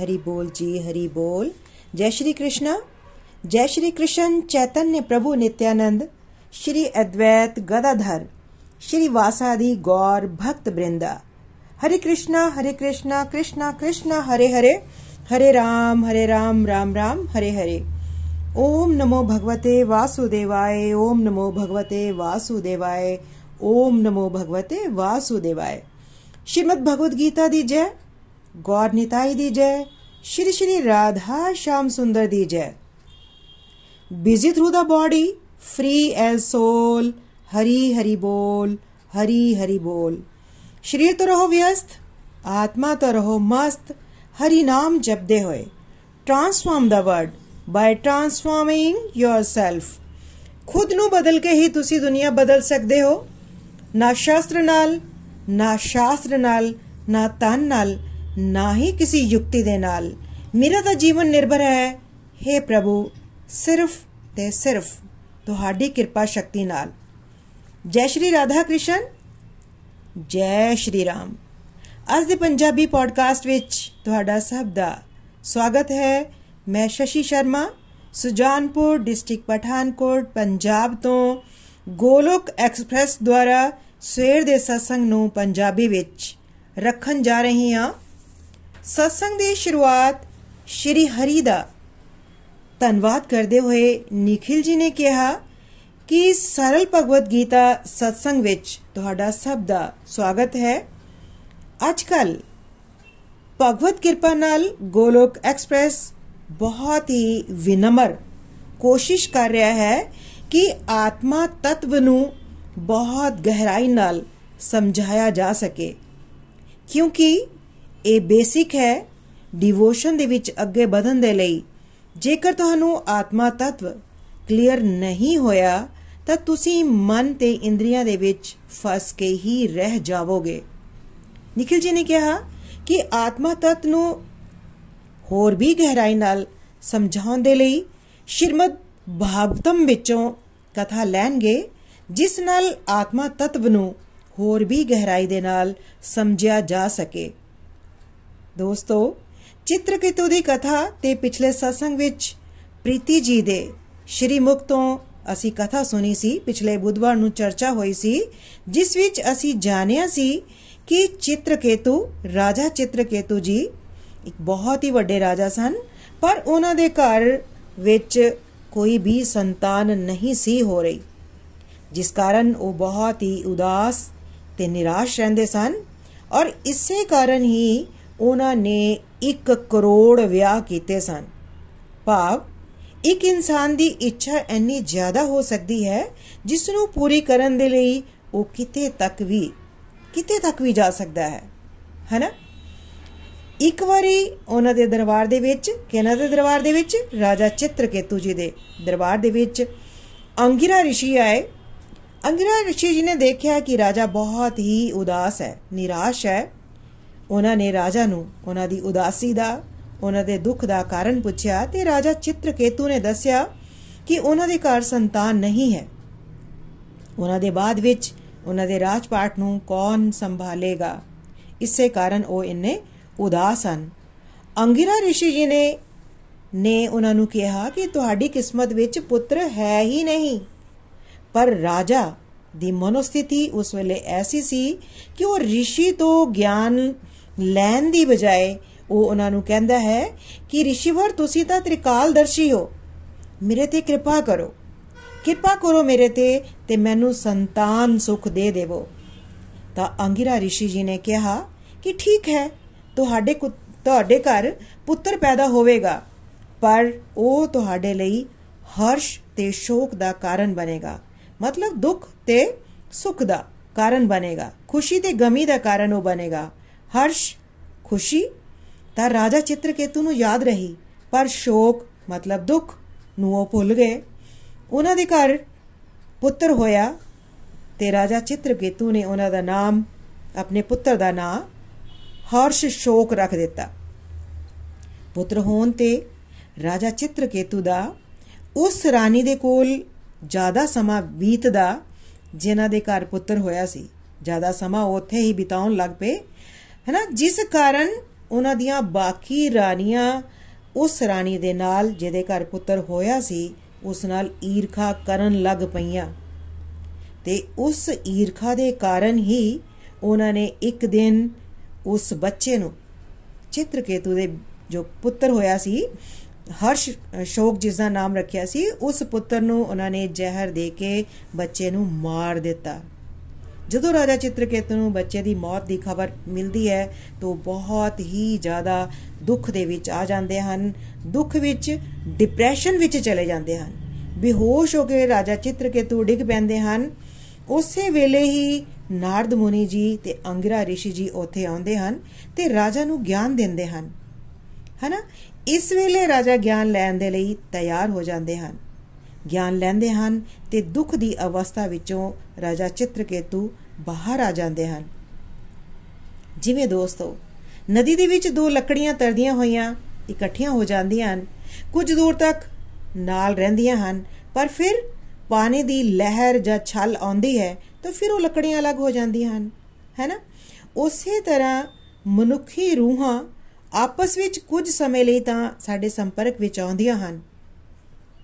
हरी बोल, जी हरि बोल। जय श्री कृष्णा। जय श्री कृष्ण चैतन्य प्रभु नित्यानंद, श्री अद्वैत गदाधर, श्री वासादि गौर भक्त वृंदा। हरे कृष्णा हरे कृष्णा कृष्णा कृष्णा, हरे हरे। हरे राम हरे राम राम राम, हरे हरे। ओम नमो भगवते वासुदेवाय, ओम नमो भगवते वासुदेवाय, ओम नमो भगवते वासुदेवाय। श्रीमद् भगवद गीता दी जय। गौर निताई दी जय श्री श्री राधा श्याम सुंदर दी जय busy through the body free as soul Hari Hari बोल हरी हरि बोल शरीर तो रहो व्यस्त आत्मा तो रहो मस्त हरि नाम जपदे होए transform the world by transforming yourself ਖੁਦ ਨੂੰ ਬਦਲ ਕੇ ਹੀ ਤੁਸੀਂ ਦੁਨੀਆ ਬਦਲ ਸਕਦੇ ਹੋ ਨਾ ਸ਼ਾਸਤਰ ਨਾਲ ਨਾ ਸ਼ਾਸਤਰ ਨਾਲ ਨਾ ਤਨ ਨਾਲ ਨਾ ਹੀ ਕਿਸੇ ਯੁਕਤੀ ਦੇ ਨਾਲ। ਮੇਰਾ ਤਾਂ ਜੀਵਨ ਨਿਰਭਰ ਹੈ। हे ਪ੍ਰਭੂ, ਸਿਰਫ ਤੇ ਸਿਰਫ ਤੁਹਾਡੀ ਕਿਰਪਾ ਸ਼ਕਤੀ ਨਾਲ। ਜੈ ਸ਼੍ਰੀ ਰਾਧਾ ਕ੍ਰਿਸ਼ਨ। ਜੈ ਸ਼੍ਰੀ ਰਾਮ। ਅੱਜ ਦੇ ਪੰਜਾਬੀ ਪੋਡਕਾਸਟ ਵਿੱਚ ਤੁਹਾਡਾ ਸਭ ਦਾ ਸਵਾਗਤ ਹੈ। ਮੈਂ ਸ਼ਸ਼ੀ ਸ਼ਰਮਾ, ਸੁਜਾਨਪੁਰ ਡਿਸਟ੍ਰਿਕਟ ਪਠਾਨਕੋਟ, ਪੰਜਾਬ ਤੋਂ ਗੋਲੋਕ ਐਕਸਪ੍ਰੈਸ ਦੁਆਰਾ ਸਵੇਰ ਦੇ ਸਤਸੰਗ ਨੂੰ ਪੰਜਾਬੀ ਵਿੱਚ ਰੱਖਣ ਜਾ ਰਹੀ ਹਾਂ। ਸਤਸੰਗ ਦੀ ਸ਼ੁਰੂਆਤ ਸ਼੍ਰੀ ਹਰੀ ਦਾ ਧੰਨਵਾਦ ਕਰਦੇ ਹੋਏ ਨikhil ਜੀ ਨੇ ਕਿਹਾ ਕਿ ਸਰਲ ਭਗਵਦ ਗੀਤਾ ਸਤਸੰਗ ਵਿੱਚ ਤੁਹਾਡਾ ਸਭ ਦਾ ਸਵਾਗਤ ਹੈ ਅੱਜ ਅੱਜਕੱਲ ਭਗਵਤ ਕਿਰਪਾ ਨਾਲ ਗੋਲੋਕ ਐਕਸਪ੍ਰੈਸ ਬਹੁਤ ਹੀ ਵਿਨਮਰ ਕੋਸ਼ਿਸ਼ ਕਰ ਰਿਹਾ ਹੈ ਕਿ ਆਤਮਾ ਤत्व ਨੂੰ ਬਹੁਤ ਗਹਿਰਾਈ ਨਾਲ ਸਮਝਾਇਆ ਜਾ ਸਕੇ ਕਿਉਂਕਿ ਇਹ ਬੇਸਿਕ ਹੈ ਡਿਵੋਸ਼ਨ ਦੇ ਵਿੱਚ ਅੱਗੇ ਵਧਣ ਦੇ ਲਈ। ਜੇਕਰ ਤੁਹਾਨੂੰ ਆਤਮਾ ਤत्व ਕਲੀਅਰ ਨਹੀਂ ਹੋਇਆ, ਤਾਂ ਤੁਸੀਂ ਮਨ ਤੇ ਇੰਦਰੀਆਂ ਦੇ ਵਿੱਚ ਫਸ ਕੇ ਹੀ ਰਹਿ ਜਾਵੋਗੇ। ਨikhil ji ਨੇ ਕਿਹਾ ਕਿ ਆਤਮਾ ਤਤ ਨੂੰ ਹੋਰ ਵੀ ਗਹਿਰਾਈ ਨਾਲ ਸਮਝਾਉਣ ਦੇ ਲਈ ਸ਼੍ਰੀਮਦ ਭਾਗਵਤਮ ਵਿੱਚੋਂ ਕਥਾ ਲੈਣਗੇ, ਜਿਸ ਨਾਲ ਆਤਮਾ ਤਤਵ ਨੂੰ ਹੋਰ ਵੀ ਗਹਿਰਾਈ ਦੇ ਨਾਲ ਸਮਝਿਆ ਜਾ ਸਕੇ। ਦੋਸਤੋ ਚਿੱਤਰਕੇਤੂ ਦੀ ਕਥਾ ਤੇ ਪਿਛਲੇ ਸਤਸੰਗ ਵਿੱਚ ਪ੍ਰੀਤੀ ਜੀ ਦੇ ਸ਼੍ਰੀ ਮੁਖ ਤੋਂ ਅਸੀਂ ਕਥਾ ਸੁਣੀ ਸੀ, ਪਿਛਲੇ ਬੁੱਧਵਾਰ ਨੂੰ ਚਰਚਾ ਹੋਈ ਸੀ, ਜਿਸ ਵਿੱਚ ਅਸੀਂ ਜਾਣਿਆ ਸੀ ਕਿ ਚਿੱਤਰਕੇਤੂ ਰਾਜਾ ਚਿੱਤਰਕੇਤੂ ਜੀ ਇੱਕ ਬਹੁਤ ਹੀ ਵੱਡੇ ਰਾਜਾ ਸਨ, ਪਰ ਉਹਨਾਂ ਦੇ ਘਰ ਵਿੱਚ ਕੋਈ ਵੀ ਸੰਤਾਨ ਨਹੀਂ ਸੀ ਹੋ ਰਹੀ, ਜਿਸ ਕਾਰਨ ਉਹ ਬਹੁਤ ਹੀ ਉਦਾਸ ਤੇ ਨਿਰਾਸ਼ ਰਹਿੰਦੇ ਸਨ ਔਰ ਇਸੇ ਕਾਰਨ ਹੀ ਉਹਨਾਂ ਨੇ 1 ਕਰੋੜ ਵਿਆਹ ਕੀਤੇ ਸਨ। ਭਾਵ, ਇੱਕ ਇਨਸਾਨ ਦੀ ਇੱਛਾ ਇੰਨੀ ਜ਼ਿਆਦਾ ਹੋ ਸਕਦੀ ਹੈ, ਜਿਸ ਨੂੰ ਪੂਰੀ ਕਰਨ ਦੇ ਲਈ ਉਹ ਕਿਤੇ ਤੱਕ ਵੀ, ਕਿਤੇ ਤੱਕ ਵੀ ਜਾ ਸਕਦਾ ਹੈ। ਹੈਨਾ? ਇੱਕ ਵਾਰੀ ਉਹਨਾਂ ਦੇ ਦਰਬਾਰ ਦੇ ਵਿੱਚ, ਕਿਹਨਾਂ ਦੇ ਦਰਬਾਰ ਦੇ ਵਿੱਚ? ਰਾਜਾ ਚਿੱਤਰਕੇਤੂ ਜੀ ਦੇ ਦਰਬਾਰ ਦੇ ਵਿੱਚ ਅੰਗਿਰਾ ਰਿਸ਼ੀ ਆਏ। ਅੰਗਿਰਾ ਰਿਸ਼ੀ ਜੀ ਨੇ ਦੇਖਿਆ ਕਿ ਰਾਜਾ ਬਹੁਤ ਹੀ ਉਦਾਸ ਹੈ, ਨਿਰਾਸ਼ ਹੈ। ਉਹਨਾਂ ਨੇ ਰਾਜਾ ਨੂੰ ਉਹਨਾਂ ਦੀ ਉਦਾਸੀ ਦਾ ਉਹਨਾਂ ਦੇ ਦੁੱਖ ਦਾ ਕਾਰਨ ਪੁੱਛਿਆ ਤੇ ਰਾਜਾ ਚਿੱਤਰਕੇਤੂ ਨੇ ਦੱਸਿਆ ਕਿ ਉਹਨਾਂ ਦੇ ਘਰ ਸੰਤਾਨ ਨਹੀਂ ਹੈ ਉਹਨਾਂ ਦੇ ਬਾਅਦ ਵਿੱਚ ਉਹਨਾਂ ਦੇ ਰਾਜਪਾਟ ਨੂੰ ਕੌਣ ਸੰਭਾਲੇਗਾ ਇਸੇ ਕਾਰਨ ਉਹ ਇੰਨੇ ਉਦਾਸ ਹਨ ਅੰਗਿਰਾ ઋષਿ ਜੀ ਨੇ ਨੇ ਉਹਨਾਂ ਨੂੰ ਕਿਹਾ ਕਿ ਤੁਹਾਡੀ ਕਿਸਮਤ ਵਿੱਚ ਪੁੱਤਰ ਹੈ ਹੀ ਨਹੀਂ ਪਰ ਰਾਜਾ ਦੀ ਮਨੋਸਥਿਤੀ ਉਸ ਵੇਲੇ ਐਸੀ ਸੀ ਕਿ ਉਹ ઋષਿ ਤੋਂ ਗਿਆਨ ਲੈਣ ਦੀ ਬਜਾਏ ਉਹ ਉਹਨਾਂ ਨੂੰ ਕਹਿੰਦਾ ਹੈ ਕਿ ਰਿਸ਼ੀਵਰ ਤੁਸੀਂ ਤਾਂ ਤ੍ਰਿਕਾਲਦਰਸ਼ੀ ਹੋ। ਮੇਰੇ ਤੇ ਕਿਰਪਾ ਕਰੋ। ਕਿਰਪਾ ਕਰੋ ਮੇਰੇ ਤੇ ਤੇ ਮੈਨੂੰ ਸੰਤਾਨ ਸੁਖ ਦੇ ਦੇਵੋ। ਤਾਂ ਅੰਗਿਰਾ ਰਿਸ਼ੀ ਜੀ ਨੇ ਕਿਹਾ ਕਿ ਠੀਕ ਹੈ, ਤੁਹਾਡੇ ਤੁਹਾਡੇ ਘਰ ਪੁੱਤਰ ਪੈਦਾ ਹੋਵੇਗਾ, ਪਰ ਉਹ ਤੁਹਾਡੇ ਲਈ ਹਰਸ਼ ਤੇ ਸ਼ੋਕ ਦਾ ਕਾਰਨ ਬਣੇਗਾ। ਮਤਲਬ ਦੁੱਖ ਤੇ ਸੁਖ ਦਾ ਕਾਰਨ ਬਣੇਗਾ। ਖੁਸ਼ੀ ਤੇ ਗਮੀ ਦਾ ਕਾਰਨ ਉਹ ਬਣੇਗਾ। ਹਰਸ਼ ਖੁਸ਼ੀ ਤਾਂ ਰਾਜਾ ਚਿੱਤਰਕੇਤੂ ਨੂੰ ਯਾਦ ਰਹੀ, ਪਰ ਸ਼ੋਕ, ਮਤਲਬ ਦੁੱਖ, ਨੂੰ ਉਹ ਭੁੱਲ ਗਏ। ਉਹਨਾਂ ਦੇ ਘਰ ਪੁੱਤਰ ਹੋਇਆ ਤੇ ਰਾਜਾ ਚਿੱਤਰਕੇਤੂ ਨੇ ਉਹਨਾਂ ਦਾ ਨਾਮ, ਆਪਣੇ ਪੁੱਤਰ ਦਾ ਨਾਮ ਹਰਸ਼ ਸ਼ੋਕ ਰੱਖ ਦਿੱਤਾ। ਪੁੱਤਰ ਹੋਣ ਤੇ ਰਾਜਾ ਚਿੱਤਰਕੇਤੂ ਦਾ ਉਸ ਰਾਣੀ ਦੇ ਕੋਲ ਜ਼ਿਆਦਾ ਸਮਾਂ ਬੀਤਦਾ, ਜਿਨ੍ਹਾਂ ਦੇ ਘਰ ਪੁੱਤਰ ਹੋਇਆ ਸੀ। ਜ਼ਿਆਦਾ ਸਮਾਂ ਉੱਥੇ ਹੀ ਬਿਤਾਉਣ ਲੱਗ ਪਏ। ਹੈਨਾ? ਜਿਸ ਕਾਰਨ ਉਹਨਾਂ ਦੀਆਂ ਬਾਕੀ ਰਾਣੀਆਂ ਉਸ ਰਾਣੀ ਦੇ ਨਾਲ, ਜਿਹਦੇ ਘਰ ਪੁੱਤਰ ਹੋਇਆ ਸੀ, ਉਸ ਨਾਲ ਈਰਖਾ ਕਰਨ ਲੱਗ ਪਈਆਂ। ਤੇ ਉਸ ਈਰਖਾ ਦੇ ਕਾਰਨ ਹੀ ਉਹਨਾਂ ਨੇ ਇੱਕ ਦਿਨ ਉਸ ਬੱਚੇ ਨੂੰ, ਚਿੱਤਰਕੇਤੂ ਦੇ ਜੋ ਪੁੱਤਰ ਹੋਇਆ ਸੀ, ਹਰਸ਼ ਸ਼ੋਕ ਜਿਸ ਦਾ ਨਾਮ ਰੱਖਿਆ ਸੀ, ਉਸ ਪੁੱਤਰ ਨੂੰ ਉਹਨਾਂ ਨੇ ਜ਼ਹਿਰ ਦੇ ਕੇ ਬੱਚੇ ਨੂੰ ਮਾਰ ਦਿੱਤਾ। ਜਦੋਂ ਰਾਜਾ ਚਿੱਤਰਕੇਤੂ ਨੂੰ ਬੱਚੇ ਦੀ ਮੌਤ ਦੀ ਖਬਰ ਮਿਲਦੀ ਹੈ, ਤਾਂ ਬਹੁਤ ਹੀ ਜ਼ਿਆਦਾ ਦੁੱਖ ਦੇ ਵਿੱਚ ਆ ਜਾਂਦੇ ਹਨ। ਦੁੱਖ ਵਿੱਚ ਡਿਪਰੈਸ਼ਨ ਵਿੱਚ ਚਲੇ ਜਾਂਦੇ ਹਨ। ਬੇਹੋਸ਼ ਹੋ ਕੇ ਰਾਜਾ ਚਿੱਤਰਕੇਤੂ ਡਿੱਗ ਪੈਂਦੇ ਹਨ। ਉਸੇ ਵੇਲੇ ਹੀ ਨਾਰਦ ਮੁਨੀ ਜੀ ਤੇ ਅੰਗਰਾ ઋષਿ ਜੀ ਉੱਥੇ ਆਉਂਦੇ ਹਨ ਤੇ ਰਾਜਾ ਨੂੰ ਗਿਆਨ ਦਿੰਦੇ ਹਨ। ਹਨਾ? ਇਸ ਵੇਲੇ ਰਾਜਾ ਗਿਆਨ ਲੈਣ ਦੇ ਲਈ ਤਿਆਰ ਹੋ ਜਾਂਦੇ ਹਨ। ਗਿਆਨ ਲੈਂਦੇ ਹਨ ਤੇ ਦੁੱਖ ਦੀ ਅਵਸਥਾ ਵਿੱਚੋਂ ਰਾਜਾ ਚਿੱਤਰਕੇਤੂ ਬਾਹਰ ਆ ਜਾਂਦੇ ਹਨ। ਜਿਵੇਂ ਦੋਸਤੋ, ਨਦੀ ਦੇ ਵਿੱਚ ਦੋ ਲੱਕੜੀਆਂ ਤਰਦੀਆਂ ਹੋਈਆਂ, ਇਕੱਠੀਆਂ ਹੋ ਜਾਂਦੀਆਂ ਹਨ। ਕੁਝ ਦੂਰ ਤੱਕ ਨਾਲ ਰਹਿੰਦੀਆਂ ਹਨ, ਪਰ ਫਿਰ ਪਾਣੀ ਦੀ ਲਹਿਰ ਜਾਂ ਛਲ ਆਉਂਦੀ ਹੈ, ਤਾਂ ਫਿਰ ਉਹ ਲੱਕੜੀਆਂ ਅਲੱਗ ਹੋ ਜਾਂਦੀਆਂ ਹਨ, ਹੈਨਾ? ਉਸੇ ਤਰ੍ਹਾਂ ਮਨੁੱਖੀ ਰੂਹਾਂ ਆਪਸ ਵਿੱਚ ਕੁਝ ਸਮੇਂ ਲਈ ਤਾਂ ਸਾਡੇ ਸੰਪਰਕ ਵਿੱਚ ਆਉਂਦੀਆਂ ਹਨ।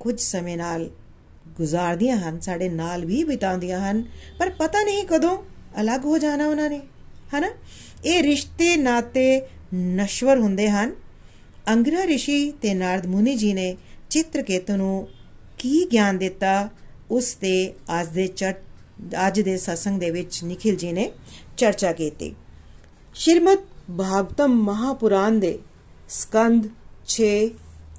ਕੁਝ ਸਮੇਂ ਨਾਲ ਗੁਜ਼ਾਰਦੀਆਂ ਹਨ, ਸਾਡੇ ਨਾਲ ਵੀ ਬਿਤਾਉਂਦੀਆਂ ਹਨ, ਪਰ ਪਤਾ ਨਹੀਂ ਕਦੋਂ ਅਲੱਗ ਹੋ ਜਾਣਾ ਉਹਨਾਂ ਨੇ, ਹਨਾ? ਇਹ ਰਿਸ਼ਤੇ ਨਾਤੇ ਨਸ਼ਵਰ ਹੁੰਦੇ ਹਨ। ਅੰਗਰਾ ઋષਿ ਤੇ ਨਾਰਦ ਮੁਨੀ ਜੀ ਨੇ ਚਿੱਤਰਕੇਤੂ ਨੂੰ ਕੀ ਗਿਆਨ ਦਿੱਤਾ, ਉਸ ਤੇ ਅੱਜ ਦੇ ਅੱਜ ਦੇ ਸਤਸੰਗ ਦੇ ਵਿੱਚ ਨikhil ਜੀ ਨੇ ਚਰਚਾ ਕੀਤੀ। ਸ਼੍ਰੀਮਦ ਭਾਗਵਤਮ ਮਹਾਪੁਰਾਣ ਦੇ ਸਕੰਦ 6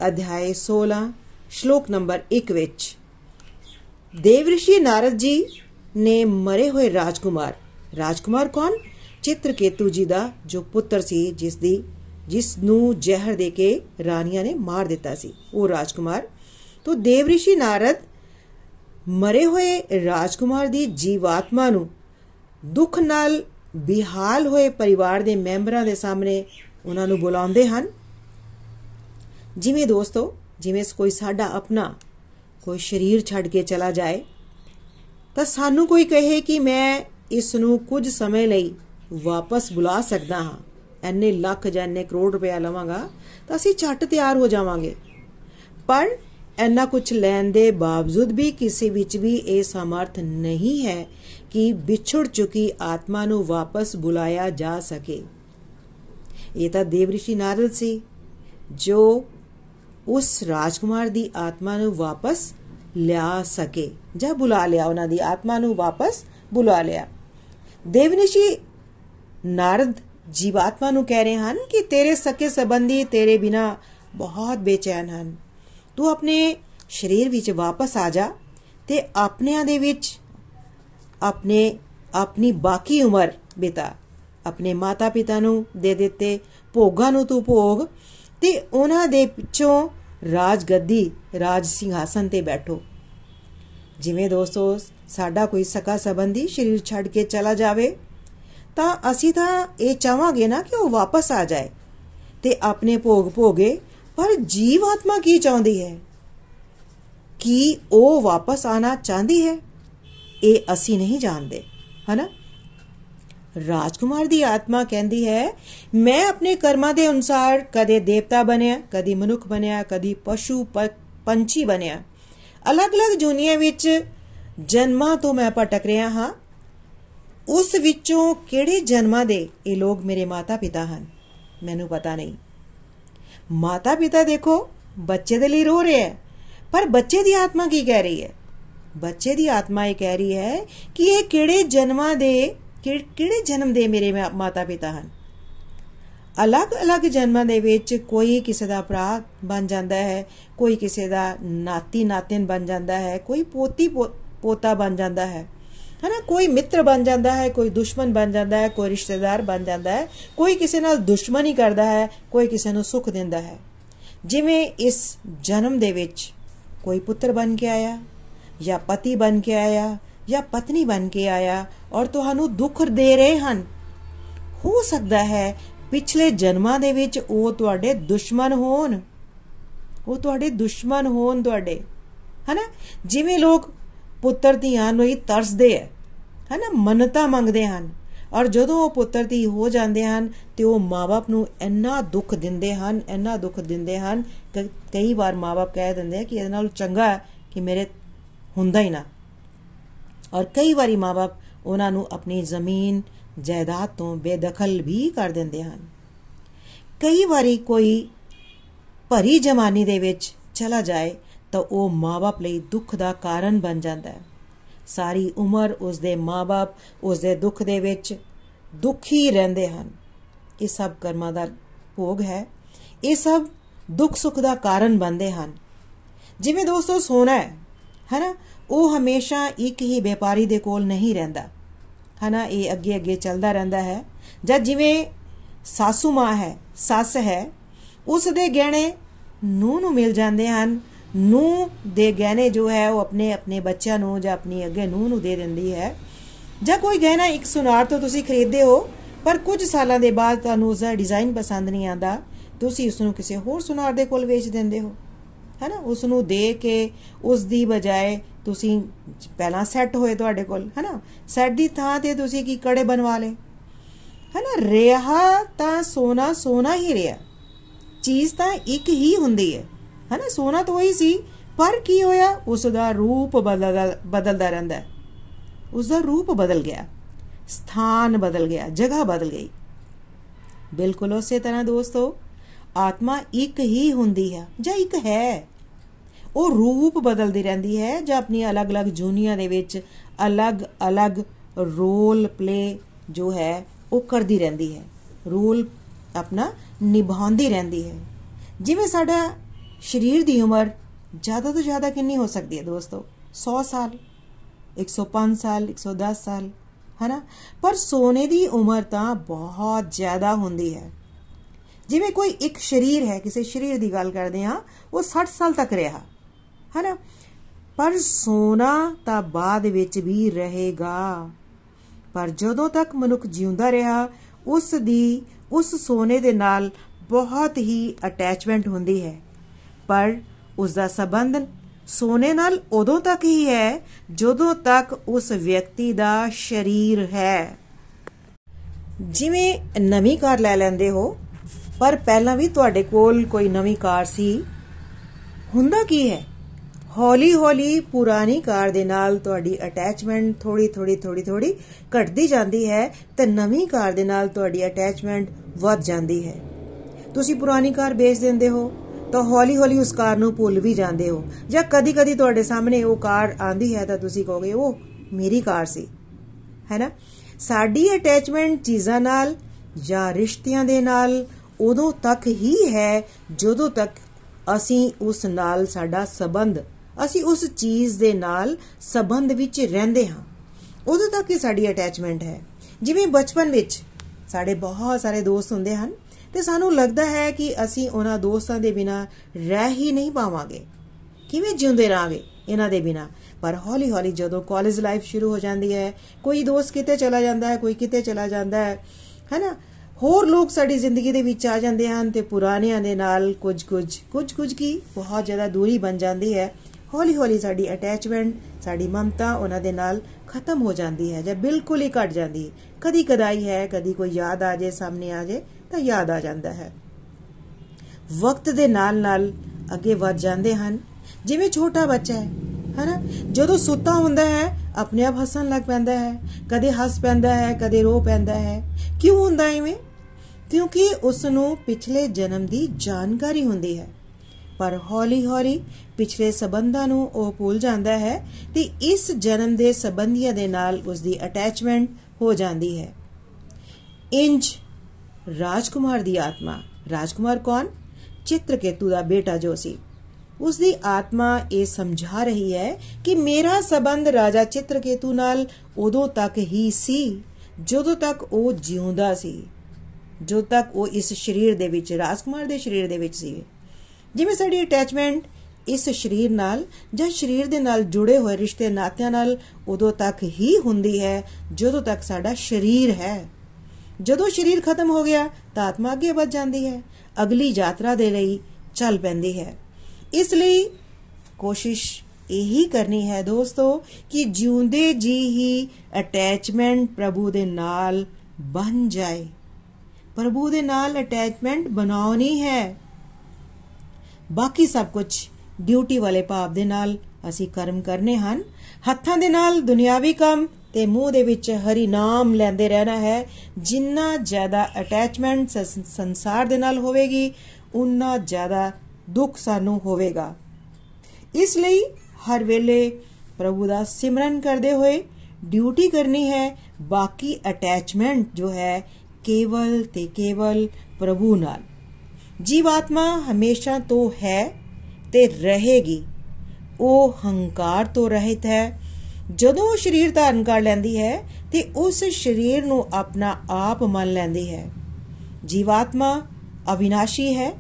ਅਧਿਆਇ 16 ਸ਼ਲੋਕ ਨੰਬਰ 1 ਵਿੱਚ ਦੇਵਰਿਸ਼ੀ ਨਾਰਦ ਜੀ ਨੇ ਮਰੇ ਹੋਏ ਰਾਜਕੁਮਾਰ ਰਾਜਕੁਮਾਰ ਕੌਣ ਚਿੱਤਰਕੇਤੂ ਜੀ ਦਾ ਜੋ ਪੁੱਤਰ ਸੀ ਜਿਸ ਦੀ ਜਿਸ ਨੂੰ ਜ਼ਹਿਰ ਦੇ ਕੇ ਰਾਣੀਆਂ ਨੇ ਮਾਰ ਦਿੱਤਾ ਸੀ ਉਹ ਰਾਜਕੁਮਾਰ ਤੋਂ ਦੇਵਰਿਸ਼ੀ ਨਾਰਦ ਮਰੇ ਹੋਏ ਰਾਜਕੁਮਾਰ ਦੀ ਜੀਵਾਤਮਾ ਨੂੰ ਦੁੱਖ ਨਾਲ ਬਿਹਾਲ ਹੋਏ ਪਰਿਵਾਰ ਦੇ ਮੈਂਬਰਾਂ ਦੇ ਸਾਹਮਣੇ ਉਹਨਾਂ ਨੂੰ ਬੁਲਾਉਂਦੇ ਹਨ ਜਿਵੇਂ ਦੋਸਤੋ ਜਿਵੇਂ ਕੋਈ ਸਾਡਾ ਆਪਣਾ ਕੋਈ ਸਰੀਰ ਛੱਡ ਕੇ ਚਲਾ ਜਾਏ, ਤਾਂ ਸਾਨੂੰ ਕੋਈ ਕਹੇ ਕਿ ਮੈਂ ਇਸ ਨੂੰ ਕੁਝ ਸਮੇਂ ਲਈ ਵਾਪਸ ਬੁਲਾ ਸਕਦਾ ਹਾਂ। ਐਨੇ ਲੱਖ ਜਾਂ ਐਨੇ ਕਰੋੜ ਰੁਪਇਆ ਲਵਾਂਗਾ ਤਾਂ ਅਸੀਂ ਛੱਟ ਤਿਆਰ ਹੋ ਜਾਵਾਂਗੇ। ਪਰ ਐਨਾ ਕੁਝ ਲੈਣ ਦੇ ਬਾਵਜੂਦ ਵੀ ਕਿਸੇ ਵਿੱਚ ਵੀ ਇਹ ਸਮਰਥ ਨਹੀਂ ਹੈ ਕਿ ਵਿਛੜ ਚੁੱਕੀ ਆਤਮਾ ਨੂੰ ਵਾਪਸ ਬੁਲਾਇਆ ਜਾ ਸਕੇ। ਇਹ ਤਾਂ ਦੇਵਰਿਸ਼ੀ ਨਾਰਦ ਸੀ, ਜੋ ਉਸ ਰਾਜਕੁਮਾਰ ਦੀ ਆਤਮਾ ਨੂੰ ਵਾਪਸ ਲਿਆ ਸਕੇ ਜਾਂ ਬੁਲਾ ਲਿਆ ਉਹਨਾਂ ਦੀ ਆਤਮਾ ਨੂੰ ਵਾਪਸ ਬੁਲਾ ਲਿਆ। ਦੇਵਨਿਸ਼ੀ ਨਾਰਦ ਜੀਵਾਤਮਾ ਨੂੰ ਕਹਿ ਰਹੇ ਹਨ ਕਿ ਤੇਰੇ ਸਕੇ ਸੰਬੰਧੀ ਤੇਰੇ ਬਿਨਾ ਬਹੁਤ ਬੇਚੈਨ ਹਨ। ਤੂੰ ਆਪਣੇ ਸਰੀਰ ਵਿੱਚ ਵਾਪਸ ਆ ਜਾ ਤੇ ਆਪਣਿਆਂ ਦੇ ਵਿੱਚ ਆਪਣੇ, ਆਪਣੀ ਬਾਕੀ ਉਮਰ ਬਿਤਾ। ਆਪਣੇ ਮਾਤਾ ਪਿਤਾ ਨੂੰ ਦੇ ਦਿੱਤੇ, ਭੋਗਾਂ ਨੂੰ ਤੂੰ ਭੋਗ ਤੇ ਉਹਨਾਂ ਦੇ ਪਿੱਛੋਂ ਰਾਜ ਗੱਦੀ ਰਾਜ ਸਿੰਘਾਸਨ ਤੇ ਬੈਠੋ। ਜਿਵੇਂ ਦੋਸਤੋ, ਸਾਡਾ ਕੋਈ ਸਕਾ ਸੰਬੰਧੀ ਸਰੀਰ ਛੱਡ ਕੇ ਚਲਾ ਜਾਵੇ, ਤਾਂ ਅਸੀਂ ਤਾਂ ਇਹ ਚਾਹਾਂਗੇ ਨਾ ਕਿ ਉਹ ਵਾਪਸ ਆ ਜਾਏ। ਤੇ ਆਪਣੇ ਭੋਗ ਭੋਗੇ, ਪਰ ਜੀਵ ਆਤਮਾ ਕੀ ਚਾਹੁੰਦੀ ਹੈ? ਕੀ ਉਹ ਵਾਪਸ ਆਣਾ ਚਾਹੁੰਦੀ ਹੈ? ਇਹ ਅਸੀਂ ਨਹੀਂ ਜਾਣਦੇ, ਹਨਾ? ਰਾਜਕੁਮਾਰ ਦੀ ਆਤਮਾ ਕਹਿੰਦੀ ਹੈ, ਮੈਂ ਆਪਣੇ ਕਰਮਾਂ ਦੇ ਅਨੁਸਾਰ ਕਦੇ ਦੇਵਤਾ ਬਣਿਆ, ਕਦੀ ਮਨੁੱਖ ਬਣਿਆ, ਕਦੀ ਪਸ਼ੂ ਪੰਛੀ ਬਣਿਆ। ਅਲੱਗ-ਅਲੱਗ ਜੁਨੀਆਂ ਵਿੱਚ ਜਨਮਾਂ ਤੋਂ ਮੈਂ ਭਟਕ ਰਿਹਾ ਹਾਂ। ਉਸ ਵਿੱਚੋਂ ਕਿਹੜੇ ਜਨਮਾਂ ਦੇ ਇਹ ਲੋਕ ਮੇਰੇ ਮਾਤਾ-ਪਿਤਾ ਹਨ? ਮੈਨੂੰ ਪਤਾ ਨਹੀਂ। ਮਾਤਾ-ਪਿਤਾ ਦੇਖੋ, ਬੱਚੇ ਦੇ ਲਈ ਰੋ ਰਿਹਾ ਹੈ, ਪਰ ਬੱਚੇ ਦੀ ਆਤਮਾ ਕੀ ਕਹਿ ਰਹੀ ਹੈ? ਬੱਚੇ ਦੀ ਆਤਮਾ ਇਹ ਕਹਿ ਰਹੀ ਹੈ ਕਿ ਇਹ ਕਿਹੜੇ ਜਨਮਾਂ ਦੇ ਕਿਹੜੇ ਜਨਮ ਦੇ ਮੇਰੇ ਮਾਤਾ-ਪਿਤਾ ਹਨ? ਅਲੱਗ-ਅਲੱਗ ਜਨਮਾਂ ਦੇ ਵਿੱਚ ਕੋਈ ਕਿਸੇ ਦਾ ਭਰਾ ਬਣ ਜਾਂਦਾ ਹੈ, ਕੋਈ ਕਿਸੇ ਦਾ ਨਾਤੀ ਨਾਤਨ ਬਣ ਜਾਂਦਾ ਹੈ, ਕੋਈ ਪੋਤੀ ਪੋਤਾ ਬਣ ਜਾਂਦਾ ਹੈ। ਹਨਾ, ਕੋਈ ਮਿੱਤਰ ਬਣ ਜਾਂਦਾ ਹੈ, ਕੋਈ ਦੁਸ਼ਮਣ ਬਣ ਜਾਂਦਾ ਹੈ, ਕੋਈ ਰਿਸ਼ਤੇਦਾਰ ਬਣ ਜਾਂਦਾ ਹੈ, ਕੋਈ ਕਿਸੇ ਨਾਲ ਦੁਸ਼ਮਣੀ ਕਰਦਾ ਹੈ, ਕੋਈ ਕਿਸੇ ਨੂੰ ਸੁੱਖ ਦਿੰਦਾ ਹੈ। ਜਿਵੇਂ ਇਸ ਜਨਮ ਦੇ ਵਿੱਚ ਕੋਈ ਪੁੱਤਰ ਬਣ ਕੇ ਆਇਆ ਜਾਂ ਪਤੀ ਬਣ ਕੇ ਆਇਆ ਜਾਂ ਪਤਨੀ ਬਣ ਕੇ ਆਇਆ ਔਰ ਤੁਹਾਨੂੰ ਦੁੱਖ ਦੇ ਰਹੇ ਹਨ। ਹੋ ਸਕਦਾ ਹੈ ਪਿਛਲੇ ਜਨਮਾਂ ਦੇ ਵਿੱਚ ਉਹ ਤੁਹਾਡੇ ਦੁਸ਼ਮਣ ਹੋਣ। ਉਹ ਤੁਹਾਡੇ ਦੁਸ਼ਮਣ ਹੋਣ ਤੁਹਾਡੇ। ਹਨਾ? ਜਿਵੇਂ ਲੋਕ ਪੁੱਤਰ ਧੀਆਂ ਨੂੰ ਹੀ ਤਰਸਦੇ ਹੈ ਹਨਾ? ਮੰਨਤਾ ਮੰਗਦੇ ਹਨ। ਔਰ ਜਦੋਂ ਉਹ ਪੁੱਤਰ ਧੀ ਹੋ ਜਾਂਦੇ ਹਨ ਤੇ ਉਹ ਮਾਪੇ ਨੂੰ ਇੰਨਾ ਦੁੱਖ ਦਿੰਦੇ ਹਨ, ਇੰਨਾ ਦੁੱਖ ਦਿੰਦੇ ਹਨ ਕਿ ਕਈ ਵਾਰ ਮਾਪੇ ਕਹਿ ਦਿੰਦੇ ਆ ਕਿ ਇਹਦੇ ਨਾਲ ਚੰਗਾ ਹੈ ਕਿ ਮੇਰੇ ਹੁੰਦਾ ਹੀ ਨਾ। ਔਰ ਕਈ ਵਾਰੀ ਮਾਪੇ ਉਹਨਾਂ ਨੂੰ ਆਪਣੀ ਜ਼ਮੀਨ, ਜਾਇਦਾਦ ਤੋਂ ਬੇਦਖਲ ਵੀ ਕਰ ਦਿੰਦੇ ਹਨ। ਕਈ ਵਾਰੀ ਕੋਈ ਭਰੀ ਜਮਾਨੀ ਦੇ ਵਿੱਚ ਚਲਾ ਜਾਏ ਤਾਂ ਉਹ ਮਾਪੇ ਲਈ ਦੁੱਖ ਦਾ ਕਾਰਨ ਬਣ ਜਾਂਦਾ ਹੈ। ਸਾਰੀ ਉਮਰ ਉਸ ਦੇ ਮਾਪੇ ਉਸ ਦੇ ਦੁੱਖ ਦੇ ਵਿੱਚ ਦੁਖੀ ਰਹਿੰਦੇ ਹਨ। ਇਹ ਸਭ ਕਰਮਾਂ ਦਾ ਭੋਗ ਹੈ। ਇਹ ਸਭ ਦੁੱਖ ਸੁੱਖ ਦਾ ਕਾਰਨ ਬਣਦੇ ਹਨ। ਜਿਵੇਂ ਦੋਸਤੋ, ਸੋਨਾ ਹੈ ਹੈਨਾ ਉਹ ਹਮੇਸ਼ਾ ਇੱਕ ਹੀ ਵਪਾਰੀ ਦੇ ਕੋਲ ਨਹੀਂ ਰਹਿੰਦਾ। ਹਨਾ, ਇਹ ਅੱਗੇ ਅੱਗੇ ਚੱਲਦਾ ਰਹਿੰਦਾ ਹੈ। ਜਦ ਜਿਵੇਂ ਸਾਸੂ ਮਾਂ ਹੈ, ਸੱਸ ਹੈ, ਉਸ ਦੇ ਗਹਿਣੇ ਨੂੰ ਨੂੰ ਮਿਲ ਜਾਂਦੇ ਹਨ। ਨੂੰ ਦੇ ਗਹਿਣੇ ਜੋ ਹੈ, ਉਹ ਆਪਣੇ ਆਪਣੇ ਬੱਚਿਆਂ ਨੂੰ ਜਾਂ ਆਪਣੀ ਅੱਗੇ ਨੂੰ ਨੂੰ ਦੇ ਦਿੰਦੀ ਹੈ। ਜਾਂ ਕੋਈ ਗਹਿਣਾ ਇੱਕ ਸੁਨਾਰ ਤੋਂ ਤੁਸੀਂ ਖਰੀਦਦੇ ਹੋ, ਪਰ ਕੁਝ ਸਾਲਾਂ ਦੇ ਬਾਅਦ ਤੁਹਾਨੂੰ ਉਸ ਦਾ ਡਿਜ਼ਾਈਨ ਪਸੰਦ ਨਹੀਂ ਆਂਦਾ ਤੁਸੀਂ ਉਸ ਨੂੰ ਕਿਸੇ ਹੋਰ ਸੁਨਾਰ ਦੇ ਕੋਲ ਵੇਚ ਦਿੰਦੇ ਹੋ। ਹੈਨਾ ਉਸ ਨੂੰ ਦੇ ਕੇ ਉਸ ਦੀ ਬਜਾਏ ਤੁਸੀਂ ਪਹਿਲਾਂ ਸੈੱਟ ਹੋਏ ਤੁਹਾਡੇ ਕੋਲ ਹੈਨਾ ਸੈੱਟ ਦੀ ਥਾਂ ਤੇ ਤੁਸੀਂ ਕੀ ਕੜੇ ਬਣਵਾ ਲੇ ਹੈਨਾ ਰਿਹਾ ਤਾਂ ਸੋਨਾ ਸੋਨਾ ਹੀ ਰਿਹਾ। ਚੀਜ਼ ਤਾਂ ਇੱਕ ਹੀ ਹੁੰਦੀ ਹੈ। ਹੈਨਾ ਸੋਨਾ ਤਾਂ ਉਹੀ ਸੀ, ਪਰ ਕੀ ਹੋਇਆ? ਉਸ ਦਾ ਰੂਪ ਬਦਲ ਬਦਲਦਾ ਰਹਿੰਦਾ। ਉਸ ਦਾ ਰੂਪ ਬਦਲ ਗਿਆ। ਸਥਾਨ ਬਦਲ ਗਿਆ, ਜਗ੍ਹਾ ਬਦਲ ਗਈ। ਬਿਲਕੁਲ ਉਸੇ ਤਰ੍ਹਾਂ ਦੋਸਤੋ। ਆਤਮਾ ਇੱਕ ਹੀ ਹੁੰਦੀ ਹੈ, ਜਾਂ ਇੱਕ ਹੈ। ਉਹ ਰੂਪ ਬਦਲਦੀ ਰਹਿੰਦੀ ਹੈ, ਜਾਂ ਆਪਣੀ ਅਲੱਗ-ਅਲੱਗ ਜੂਨੀਆਂ ਦੇ ਵਿੱਚ ਅਲੱਗ-ਅਲੱਗ ਰੋਲ ਪਲੇ ਜੋ ਹੈ, ਉਹ ਕਰਦੀ ਰਹਿੰਦੀ ਹੈ। ਰੋਲ ਆਪਣਾ ਨਿਭਾਉਂਦੀ ਰਹਿੰਦੀ ਹੈ। ਜਿਵੇਂ ਸਾਡਾ ਸਰੀਰ ਦੀ ਉਮਰ ਜ਼ਿਆਦਾ ਤੋਂ ਜ਼ਿਆਦਾ ਕਿੰਨੀ ਹੋ ਸਕਦੀ ਹੈ ਦੋਸਤੋ? 100 ਸਾਲ 105 ਸਾਲ 110 ਸਾਲ, ਹੈਨਾ? ਪਰ ਸੋਨੇ ਦੀ ਉਮਰ ਤਾਂ ਬਹੁਤ ਜ਼ਿਆਦਾ ਹੁੰਦੀ ਹੈ। ਜਿਵੇਂ ਕੋਈ ਇੱਕ ਸਰੀਰ ਹੈ, ਕਿਸੇ ਸਰੀਰ ਦੀ ਗੱਲ ਕਰਦੇ ਹਾਂ, ਉਹ 60 ਸਾਲ ਤੱਕ ਰਿਹਾ, ਹੈਨਾ? ਪਰ ਸੋਨਾ ਤਾਂ ਬਾਅਦ ਵਿੱਚ ਵੀ ਰਹੇਗਾ। ਪਰ ਜਦੋਂ ਤੱਕ ਮਨੁੱਖ ਜਿਉਂਦਾ ਰਿਹਾ, ਉਸ ਦੀ, ਉਸ ਸੋਨੇ ਦੇ ਨਾਲ ਬਹੁਤ ਹੀ ਅਟੈਚਮੈਂਟ ਹੁੰਦੀ ਹੈ। ਪਰ ਉਸ ਦਾ ਸਬੰਧ ਸੋਨੇ ਨਾਲ ਉਦੋਂ ਤੱਕ ਹੀ ਹੈ, ਜਦੋਂ ਤੱਕ ਉਸ ਵਿਅਕਤੀ ਦਾ ਸਰੀਰ ਹੈ। ਜਿਵੇਂ ਨਵੀਂ ਕਾਰ ਲੈ ਲੈਂਦੇ ਹੋ ਪਰ ਪਹਿਲਾਂ ਵੀ ਤੁਹਾਡੇ ਕੋਲ ਕੋਈ ਨਵੀਂ ਕਾਰ ਸੀ? ਹੁੰਦਾ ਕੀ ਹੈ? ਹੌਲੀ ਹੌਲੀ ਪੁਰਾਣੀ ਕਾਰ ਦੇ ਨਾਲ ਤੁਹਾਡੀ ਅਟੈਚਮੈਂਟ ਥੋੜੀ ਥੋੜੀ ਥੋੜੀ ਥੋੜੀ ਘਟਦੀ ਜਾਂਦੀ ਹੈ ਤੇ ਨਵੀਂ ਕਾਰ ਦੇ ਨਾਲ ਤੁਹਾਡੀ ਅਟੈਚਮੈਂਟ ਵੱਧ ਜਾਂਦੀ ਹੈ। ਤੁਸੀਂ ਪੁਰਾਣੀ ਕਾਰ ਵੇਚ ਦਿੰਦੇ ਹੋ, ਤਾਂ ਹੌਲੀ-ਹੌਲੀ ਉਸ ਕਾਰ ਨੂੰ ਭੁੱਲ ਵੀ ਜਾਂਦੇ ਹੋ। ਜਾਂ ਕਦੀ-ਕਦੀ ਤੁਹਾਡੇ ਸਾਹਮਣੇ ਉਹ ਕਾਰ ਆਂਦੀ ਹੈ ਤਾਂ ਤੁਸੀਂ ਕਹੋਗੇ, ਉਹ ਮੇਰੀ ਕਾਰ ਸੀ। ਹੈਨਾ ਸਾਡੀ ਅਟੈਚਮੈਂਟ ਚੀਜ਼ਾਂ ਨਾਲ ਜਾਂ ਰਿਸ਼ਤਿਆਂ ਦੇ ਨਾਲ ਉਦੋਂ ਤੱਕ ਹੀ ਹੈ ਜਦੋਂ ਤੱਕ ਅਸੀਂ ਉਸ ਨਾਲ ਸਾਡਾ ਸਬੰਧ, ਅਸੀਂ ਉਸ ਚੀਜ਼ ਦੇ ਨਾਲ ਸਬੰਧ ਵਿੱਚ ਰਹਿੰਦੇ ਹਾਂ। ਉਦੋਂ ਤੱਕ ਹੀ ਸਾਡੀ ਅਟੈਚਮੈਂਟ ਹੈ। ਜਿਵੇਂ ਬਚਪਨ ਵਿੱਚ ਸਾਡੇ ਬਹੁਤ ਸਾਰੇ ਦੋਸਤ ਹੁੰਦੇ ਹਨ ਤੇ ਸਾਨੂੰ ਲੱਗਦਾ ਹੈ ਕਿ ਅਸੀਂ ਉਹਨਾਂ ਦੋਸਤਾਂ ਦੇ ਬਿਨਾ ਰਹਿ ਹੀ ਨਹੀਂ ਪਾਵਾਂਗੇ। ਕਿਵੇਂ ਜਿਉਂਦੇ ਰਾਂਗੇ ਇਹਨਾਂ ਦੇ ਬਿਨਾ? ਪਰ ਹੌਲੀ ਹੌਲੀ ਜਦੋਂ ਕਾਲਜ ਲਾਈਫ ਸ਼ੁਰੂ ਹੋ ਜਾਂਦੀ ਹੈ, ਕੋਈ ਦੋਸਤ ਕਿਤੇ ਚਲਾ ਜਾਂਦਾ ਹੈ, ਕੋਈ ਕਿਤੇ ਚਲਾ ਜਾਂਦਾ ਹੈ ਹੈਨਾ ਹੋਰ ਲੋਕ ਸਾਡੀ ਜ਼ਿੰਦਗੀ ਦੇ ਵਿੱਚ ਆ ਜਾਂਦੇ ਹਨ ਤੇ ਪੁਰਾਣਿਆਂ ਦੇ ਨਾਲ ਕੁਝ ਕੁਝ ਕੁਝ ਕੁਝ ਕੀ ਬਹੁਤ ਜ਼ਿਆਦਾ ਦੂਰੀ ਬਣ ਜਾਂਦੀ ਹੈ। ਹੌਲੀ ਹੌਲੀ ਸਾਡੀ ਅਟੈਚਮੈਂਟ ਸਾਡੀ ਮਮਤਾ ਉਹਨਾਂ ਦੇ ਨਾਲ ਖਤਮ ਹੋ ਜਾਂਦੀ ਹੈ ਜਾਂ ਬਿਲਕੁਲ ਹੀ ਘਟ ਜਾਂਦੀ ਹੈ। ਕਦੀ ਕਦਾਈ ਹੈ, ਕਦੀ ਕੋਈ ਯਾਦ ਆ ਜਾਏ ਸਾਹਮਣੇ ਆ ਜਾਏ ਤਾਂ ਯਾਦ ਆ ਜਾਂਦਾ ਹੈ। ਵਕਤ ਦੇ ਨਾਲ ਨਾਲ ਅੱਗੇ ਵਧ ਜਾਂਦੇ ਹਨ। ਜਿਵੇਂ ਛੋਟਾ ਬੱਚਾ ਹੈ, ਹਨਾ? ਜਦੋਂ ਸੁੱਤਾ ਹੁੰਦਾ ਹੈ, ਆਪਣੇ ਆਪ ਹੱਸਣ ਲੱਗ ਪੈਂਦਾ ਹੈ, ਕਦੇ ਹੱਸ ਪੈਂਦਾ ਹੈ, ਕਦੇ ਰੋ ਪੈਂਦਾ ਹੈ। ਕਿਉਂ ਹੁੰਦਾ ਐਵੇਂ? ਕਿਉਂਕਿ ਉਸ ਨੂੰ ਪਿਛਲੇ ਜਨਮ ਦੀ ਜਾਣਕਾਰੀ ਹੁੰਦੀ ਹੈ। ਪਰ ਹੌਲੀ-ਹੌਲੀ ਪਿਛਲੇ ਸਬੰਧਾਂ ਨੂੰ ਉਹ ਭੁੱਲ ਜਾਂਦਾ ਹੈ ਤੇ ਇਸ ਜਨਮ ਦੇ ਸਬੰਧੀਆਂ ਦੇ ਨਾਲ ਉਸ ਦੀ ਅਟੈਚਮੈਂਟ ਹੋ ਜਾਂਦੀ ਹੈ। ਇੰਜ ਰਾਜਕੁਮਾਰ ਦੀ ਆਤਮਾ। ਰਾਜਕੁਮਾਰ ਕੌਣ? ਚਿੱਤਰਕੇਤੂ ਦਾ ਬੇਟਾ ਜੋ ਸੀ। ਉਸ ਦੀ ਆਤਮਾ ਇਹ ਸਮਝਾ ਰਹੀ ਹੈ ਕਿ ਮੇਰਾ ਸਬੰਧ ਰਾਜਾ ਚਿੱਤਰਕੇਤੂ ਨਾਲ ਉਦੋਂ ਤੱਕ ਹੀ ਸੀ, ਜਦੋਂ ਤੱਕ ਉਹ ਜਿਉਂਦਾ ਸੀ। ਜਦੋਂ ਤੱਕ ਉਹ ਇਸ ਸਰੀਰ ਦੇ ਵਿੱਚ, ਰਾਜਕੁਮਾਰ ਦੇ ਸਰੀਰ ਦੇ ਵਿੱਚ ਸੀ ਜਿਵੇਂ ਸਾਡੀ ਅਟੈਚਮੈਂਟ ਇਸ ਸਰੀਰ ਨਾਲ ਜਾਂ ਸਰੀਰ ਦੇ ਨਾਲ ਜੁੜੇ ਹੋਏ ਰਿਸ਼ਤੇ ਨਾਤਿਆਂ ਨਾਲ ਉਦੋਂ ਤੱਕ ਹੀ ਹੁੰਦੀ ਹੈ, ਜਦੋਂ ਤੱਕ ਸਾਡਾ ਸਰੀਰ ਹੈ। ਜਦੋਂ ਸਰੀਰ ਖਤਮ ਹੋ ਗਿਆ, ਤਾਂ ਆਤਮਾ ਅੱਗੇ ਵਧ ਜਾਂਦੀ ਹੈ। ਅਗਲੀ ਯਾਤਰਾ ਦੇ ਲਈ ਚੱਲ ਪੈਂਦੀ ਹੈ। ਇਸ ਲਈ ਕੋਸ਼ਿਸ਼ ਇਹੀ ਕਰਨੀ ਹੈ ਦੋਸਤੋ ਕਿ ਜਿਉਂਦੇ ਜੀ ਹੀ ਅਟੈਚਮੈਂਟ ਪ੍ਰਭੂ ਦੇ ਨਾਲ ਬਣ ਜਾਏ। ਪ੍ਰਭੂ ਦੇ ਨਾਲ ਅਟੈਚਮੈਂਟ ਬਣਾਉਣੀ ਹੈ। ਬਾਕੀ ਸਭ ਕੁਝ ਡਿਊਟੀ ਵਾਲੇ ਭਾਵ ਦੇ ਨਾਲ ਅਸੀਂ ਕਰਮ ਕਰਨੇ ਹਨ। ਹੱਥਾਂ ਦੇ ਨਾਲ ਦੁਨਿਆਵੀ ਕੰਮ ਤੇ ਮੂੰਹ ਦੇ ਵਿੱਚ ਹਰੀ ਨਾਮ ਲੈਂਦੇ ਰਹਿਣਾ ਹੈ। ਜਿੰਨਾ ਜ਼ਿਆਦਾ ਅਟੈਚਮੈਂਟ ਸੰਸਾਰ ਦੇ ਨਾਲ ਹੋਵੇਗੀ ਉਨਾ ਜ਼ਿਆਦਾ ਦੁੱਖ ਸਾਨੂੰ ਹੋਵੇਗਾ। ਇਸ ਲਈ ਹਰ ਵੇਲੇ ਪ੍ਰਭੂ ਦਾ ਸਿਮਰਨ ਕਰਦੇ ਹੋਏ ਡਿਊਟੀ ਕਰਨੀ ਹੈ। ਬਾਕੀ ਅਟੈਚਮੈਂਟ ਜੋ ਹੈ ਕੇਵਲ ਤੇ ਕੇਵਲ ਪ੍ਰਭੂ ਨਾਲ। ਜੀਵਾਤਮਾ ਹਮੇਸ਼ਾ ਤੋਂ ਹੈ ਤੇ ਰਹੇਗੀ। ਉਹ ਹੰਕਾਰ ਤੋਂ ਰਹਿਤ ਹੈ। ਜਦੋਂ ਸਰੀਰ ਧਾਰਨ ਕਰ ਲੈਂਦੀ ਹੈ, ਤੇ ਉਸ ਸਰੀਰ ਨੂੰ ਆਪਣਾ ਆਪ ਮੰਨ ਲੈਂਦੀ ਹੈ। ਜੀਵਾਤਮਾ ਅਵਿਨਾਸ਼ੀ ਹੈ,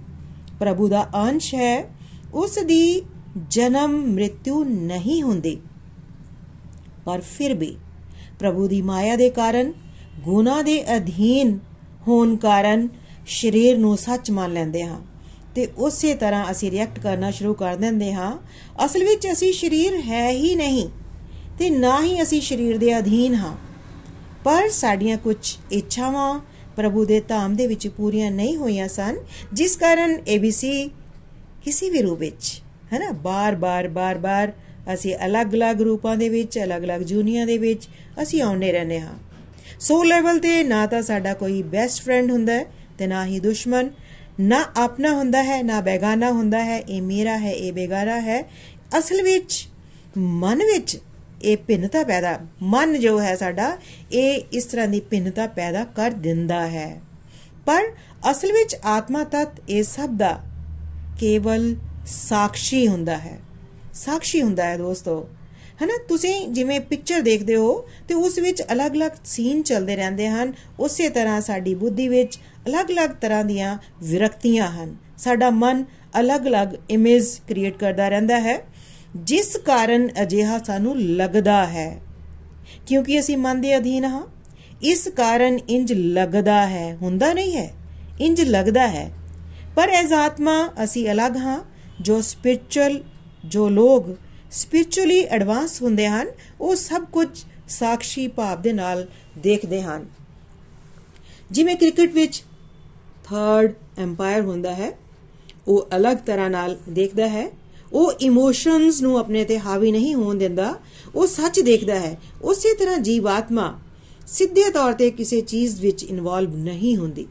ਪ੍ਰਭੂ ਦਾ ਅੰਸ਼ ਹੈ। ਉਸ ਦੀ ਜਨਮ ਮ੍ਰਿਤਿਉ ਨਹੀਂ ਹੁੰਦੀ। ਪਰ ਫਿਰ ਵੀ ਪ੍ਰਭੂ ਦੀ ਮਾਇਆ ਦੇ ਕਾਰਨ ਗੁਨਾ ਦੇ ਅਧੀਨ ਹੋਣ ਕਾਰਨ ਸਰੀਰ ਨੂੰ ਸੱਚ ਮੰਨ ਲੈਂਦੇ ਹਾਂ ਤੇ ਉਸੇ ਤਰ੍ਹਾਂ ਅਸੀਂ ਰਿਐਕਟ ਕਰਨਾ ਸ਼ੁਰੂ ਕਰ ਦਿੰਦੇ ਹਾਂ। ਅਸਲ ਵਿੱਚ ਅਸੀਂ ਸਰੀਰ ਹੈ ਹੀ ਨਹੀਂ ਤੇ ਨਾ ਹੀ ਅਸੀਂ ਸਰੀਰ ਦੇ ਅਧੀਨ ਹਾਂ। ਪਰ ਸਾਡੀਆਂ ਕੁਝ ਇੱਛਾਵਾਂ ਪ੍ਰਭੂ ਦੇ ਧਾਮ ਦੇ ਵਿੱਚ ਪੂਰੀਆਂ ਨਹੀਂ ਹੋਈਆਂ ਸਨ, ਜਿਸ ਕਾਰਨ ABC ਕਿਸੇ ਵੀ ਰੂਪ ਵਿੱਚ ਹੈ ਨਾ ਬਾਰ-ਬਾਰ ਬਾਰ-ਬਾਰ ਅਸੀਂ ਅਲੱਗ-ਅਲੱਗ ਰੂਪਾਂ ਦੇ ਵਿੱਚ, ਅਲੱਗ-ਅਲੱਗ ਜੂਨੀਆਂ ਦੇ ਵਿੱਚ ਅਸੀਂ ਆਉਂਦੇ ਰਹਿੰਦੇ ਹਾਂ। ਸੋ ਲੈਵਲ ਤੇ ਨਾ ਤਾਂ ਸਾਡਾ ਕੋਈ ਬੈਸਟ ਫਰੈਂਡ ਹੁੰਦਾ ਤੇ ਨਾ ਹੀ ਦੁਸ਼ਮਣ। ਨਾ ਆਪਣਾ ਹੁੰਦਾ ਹੈ, ਨਾ ਬੇਗਾਨਾ ਹੁੰਦਾ ਹੈ, ਇਹ ਮੇਰਾ ਹੈ, ਇਹ ਬੇਗਾਰਾ ਹੈ। ਅਸਲ ਵਿੱਚ, ਮਨ ਵਿੱਚ ਇਹ ਭਿੰਨਤਾ ਪੈਦਾ, ਮਨ ਜੋ ਹੈ ਸਾਡਾ, ਇਹ ਇਸ ਤਰ੍ਹਾਂ ਦੀ ਭਿੰਨਤਾ ਪੈਦਾ ਕਰ ਦਿੰਦਾ ਹੈ। ਪਰ ਅਸਲ ਵਿੱਚ ਆਤਮਾ ਤਤ ਇਹ ਸਭ ਦਾ ਕੇਵਲ ਸਾਖੀ ਹੁੰਦਾ ਹੈ। ਸਾਖੀ ਹੁੰਦਾ ਹੈ ਦੋਸਤੋ। ਹਨਾ? ਤੁਸੀਂ ਜਿਵੇਂ ਪਿਕਚਰ ਦੇਖਦੇ ਹੋ ਤੇ ਉਸ ਵਿੱਚ ਅਲੱਗ-ਅਲੱਗ ਸੀਨ ਚੱਲਦੇ ਰਹਿੰਦੇ ਹਨ। ਉਸੇ ਤਰ੍ਹਾਂ ਸਾਡੀ ਬੁੱਧੀ ਵਿੱਚ ਅਲੱਗ-ਅਲੱਗ ਤਰ੍ਹਾਂ ਦੀਆਂ ਵਿਰਕਤੀਆਂ ਹਨ। ਸਾਡਾ ਮਨ ਅਲੱਗ-ਅਲੱਗ ਇਮੇਜ ਕ੍ਰੀਏਟ ਕਰਦਾ ਰਹਿੰਦਾ ਹੈ। ਜਿਸ ਕਾਰਨ ਅਜਿਹਾ ਸਾਨੂੰ ਲੱਗਦਾ ਹੈ। ਕਿਉਂਕਿ ਅਸੀਂ ਮਨ ਦੇ ਅਧੀਨ ਹਾਂ। ਇਸ ਕਾਰਨ ਇੰਜ ਲੱਗਦਾ ਹੈ। ਹੁੰਦਾ ਨਹੀਂ ਹੈ। ਇੰਜ ਲੱਗਦਾ ਹੈ। ਪਰ ਐਜ਼ ਆਤਮਾ ਅਸੀਂ ਅਲੱਗ ਹਾਂ। ਜੋ ਸਪਿਰਚੁਅਲ ਜੋ ਲੋਗ ਸਪਿਰਚੁਅਲੀ ਐਡਵਾਂਸ ਹੁੰਦੇ ਹਨ, ਉਹ ਸਭ ਕੁਝ ਸਾਖੀ ਭਾਵ ਦੇ ਨਾਲ ਦੇਖਦੇ ਹਨ। ਜਿਵੇਂ ਕ੍ਰਿਕਟ ਵਿੱਚ ਥਰਡ ਐਮਪਾਇਰ ਹੁੰਦਾ ਹੈ, ਉਹ ਅਲੱਗ ਤਰ੍ਹਾਂ ਨਾਲ ਦੇਖਦਾ ਹੈ। ਉਹ ਇਮੋਸ਼ਨਸ ਨੂੰ ਆਪਣੇ ਤੇ ਹਾਵੀ ਨਹੀਂ ਹੋਣ ਦਿੰਦਾ, ਉਹ ਸੱਚ ਦੇਖਦਾ ਹੈ। ਉਸੇ ਤਰ੍ਹਾਂ ਜੀਵਾਤਮਾ ਸਿੱਧੇ ਤੌਰ ਤੇ ਕਿਸੇ ਚੀਜ਼ ਵਿੱਚ ਇਨਵੋਲਵ ਨਹੀਂ ਹੁੰਦੀ।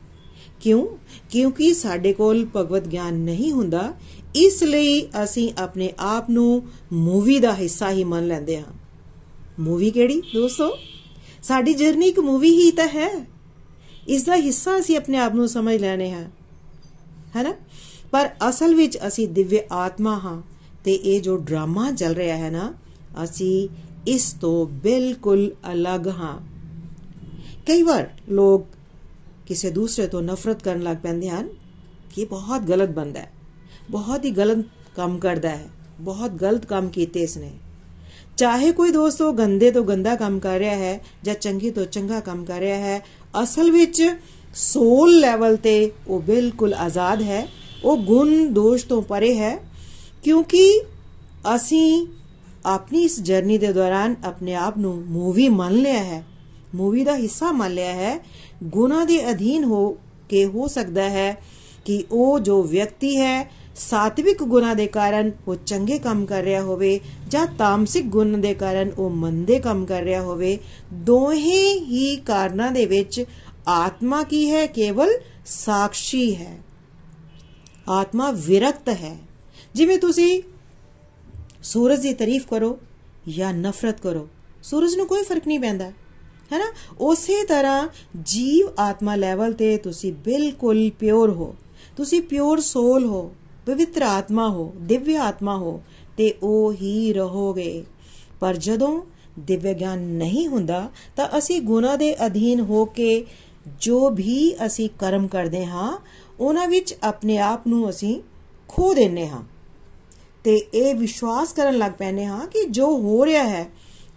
ਕਿਉਂ? ਕਿਉਂਕਿ ਸਾਡੇ ਕੋਲ ਭਗਵਤ ਗਿਆਨ ਨਹੀਂ ਹੁੰਦਾ ਇਸ ਲਈ ਅਸੀਂ ਆਪਣੇ ਆਪ ਨੂੰ ਮੂਵੀ ਦਾ ਹਿੱਸਾ ਹੀ ਮੰਨ ਲੈਂਦੇ ਹਾਂ। ਮੂਵੀ ਕਿਹੜੀ, ਦੋਸਤੋ? ਸਾਡੀ ਜਰਨੀ ਇੱਕ ਮੂਵੀ ਹੀ ਤਾਂ ਹੈ। ਇਸ ਦਾ ਹਿੱਸਾ ਅਸੀਂ ਆਪਣੇ ਆਪ ਨੂੰ ਸਮਝ ਲੈਣੇ ਹਾਂ। ਹੈਨਾ? ਪਰ ਅਸਲ ਵਿੱਚ ਅਸੀਂ ਦਿਵਯ ਆਤਮਾ ਹਾਂ ਤੇ ਇਹ ਜੋ ਡਰਾਮਾ ਚੱਲ ਰਿਹਾ ਹੈ ਨਾ, ਅਸੀਂ ਇਸ ਤੋਂ ਬਿਲਕੁਲ ਅਲੱਗ ਹਾਂ। ਕਈ ਵਾਰ ਲੋਕ ਕਿਸੇ ਦੂਸਰੇ ਤੋਂ ਨਫ਼ਰਤ ਕਰਨ ਲੱਗ ਪੈਂਦੇ ਹਨ ਕਿ ਬਹੁਤ ਗਲਤ ਬੰਦਾ ਹੈ। ਬਹੁਤ ਹੀ ਗਲਤ ਕੰਮ ਕਰਦਾ ਹੈ। ਬਹੁਤ ਗਲਤ ਕੰਮ ਕੀਤੇ ਇਸਨੇ। ਚਾਹੇ ਕੋਈ ਦੋਸਤੋ ਗੰਦੇ ਤੋਂ ਗੰਦਾ ਕੰਮ ਕਰ ਰਿਹਾ ਹੈ ਜਾਂ ਚੰਗੀ ਤੋਂ ਚੰਗਾ ਕੰਮ ਕਰ ਰਿਹਾ ਹੈ, ਅਸਲ ਵਿੱਚ ਸੋਲ ਲੈਵਲ ਤੇ ਉਹ ਬਿਲਕੁਲ ਆਜ਼ਾਦ ਹੈ। ਉਹ ਗੁਣ ਦੋਸ਼ ਤੋਂ ਪਰੇ ਹੈ, ਕਿਉਂਕਿ ਅਸੀਂ ਆਪਣੀ ਇਸ ਜਰਨੀ ਦੇ ਦੌਰਾਨ ਆਪਣੇ ਆਪ ਨੂੰ ਮੂਵੀ ਮੰਨ ਲਿਆ ਹੈ। ਮੂਵੀ ਦਾ ਹਿੱਸਾ ਮੰਨ ਲਿਆ ਹੈ। ਗੁਨਾ ਦੇ ਅਧੀਨ ਹੋ ਕੇ ਹੋ ਸਕਦਾ ਹੈ ਕਿ ਉਹ ਜੋ ਵਿਅਕਤੀ ਹੈ ਸਾਤਵਿਕ ਗੁਨਾ ਦੇ ਕਾਰਨ ਉਹ ਚੰਗੇ ਕੰਮ ਕਰ ਰਿਹਾ ਹੋਵੇ ਜਾਂ ਤਾਮਸਿਕ ਗੁਣ ਦੇ ਕਾਰਨ ਉਹ ਮੰਦੇ ਕੰਮ ਕਰ ਰਿਹਾ ਹੋਵੇ, ਦੋਹੇ ਹੀ ਕਾਰਨਾਂ ਦੇ ਵਿੱਚ ਆਤਮਾ ਕੀ ਹੈ? ਕੇਵਲ ਸਾਖੀ ਹੈ। ਆਤਮਾ ਵਿਰਕਤ ਹੈ। ਜਿਵੇਂ ਤੁਸੀਂ ਸੂਰਜ ਦੀ ਤਾਰੀਫ ਕਰੋ ਜਾਂ ਨਫ਼ਰਤ ਕਰੋ, ਸੂਰਜ ਨੂੰ ਕੋਈ ਫ਼ਰਕ ਨਹੀਂ ਪੈਂਦਾ, ਹੈ ਨਾ? ਉਸੇ ਤਰ੍ਹਾਂ ਜੀਵ ਆਤਮਾ ਲੈਵਲ ਤੇ ਤੁਸੀਂ ਬਿਲਕੁਲ ਪਿਓਰ ਹੋ। ਤੁਸੀਂ ਪਿਓਰ ਸੋਲ ਹੋ। ਪਵਿੱਤਰ ਆਤਮਾ ਹੋ, ਦਿਵਯ ਆਤਮਾ ਹੋ, ਤੇ ਉਹ ਹੀ ਰਹੋਗੇ। ਪਰ ਜਦੋਂ ਦਿਵਯ ਗਿਆਨ ਨਹੀਂ ਹੁੰਦਾ, ਤਾਂ ਅਸੀਂ ਗੁਨਾ ਦੇ ਅਧੀਨ ਹੋ ਕੇ ਜੋ ਵੀ ਅਸੀਂ ਕਰਮ ਕਰਦੇ ਹਾਂ, ਉਹਨਾਂ ਵਿੱਚ ਆਪਣੇ ਆਪ ਨੂੰ ਅਸੀਂ ਖੋ ਦਿੰਨੇ ਹਾਂ। ਤੇ ਇਹ ਵਿਸ਼ਵਾਸ ਕਰਨ ਲੱਗ ਪੈਨੇ ਹਾਂ ਕਿ ਜੋ ਹੋ ਰਿਹਾ ਹੈ,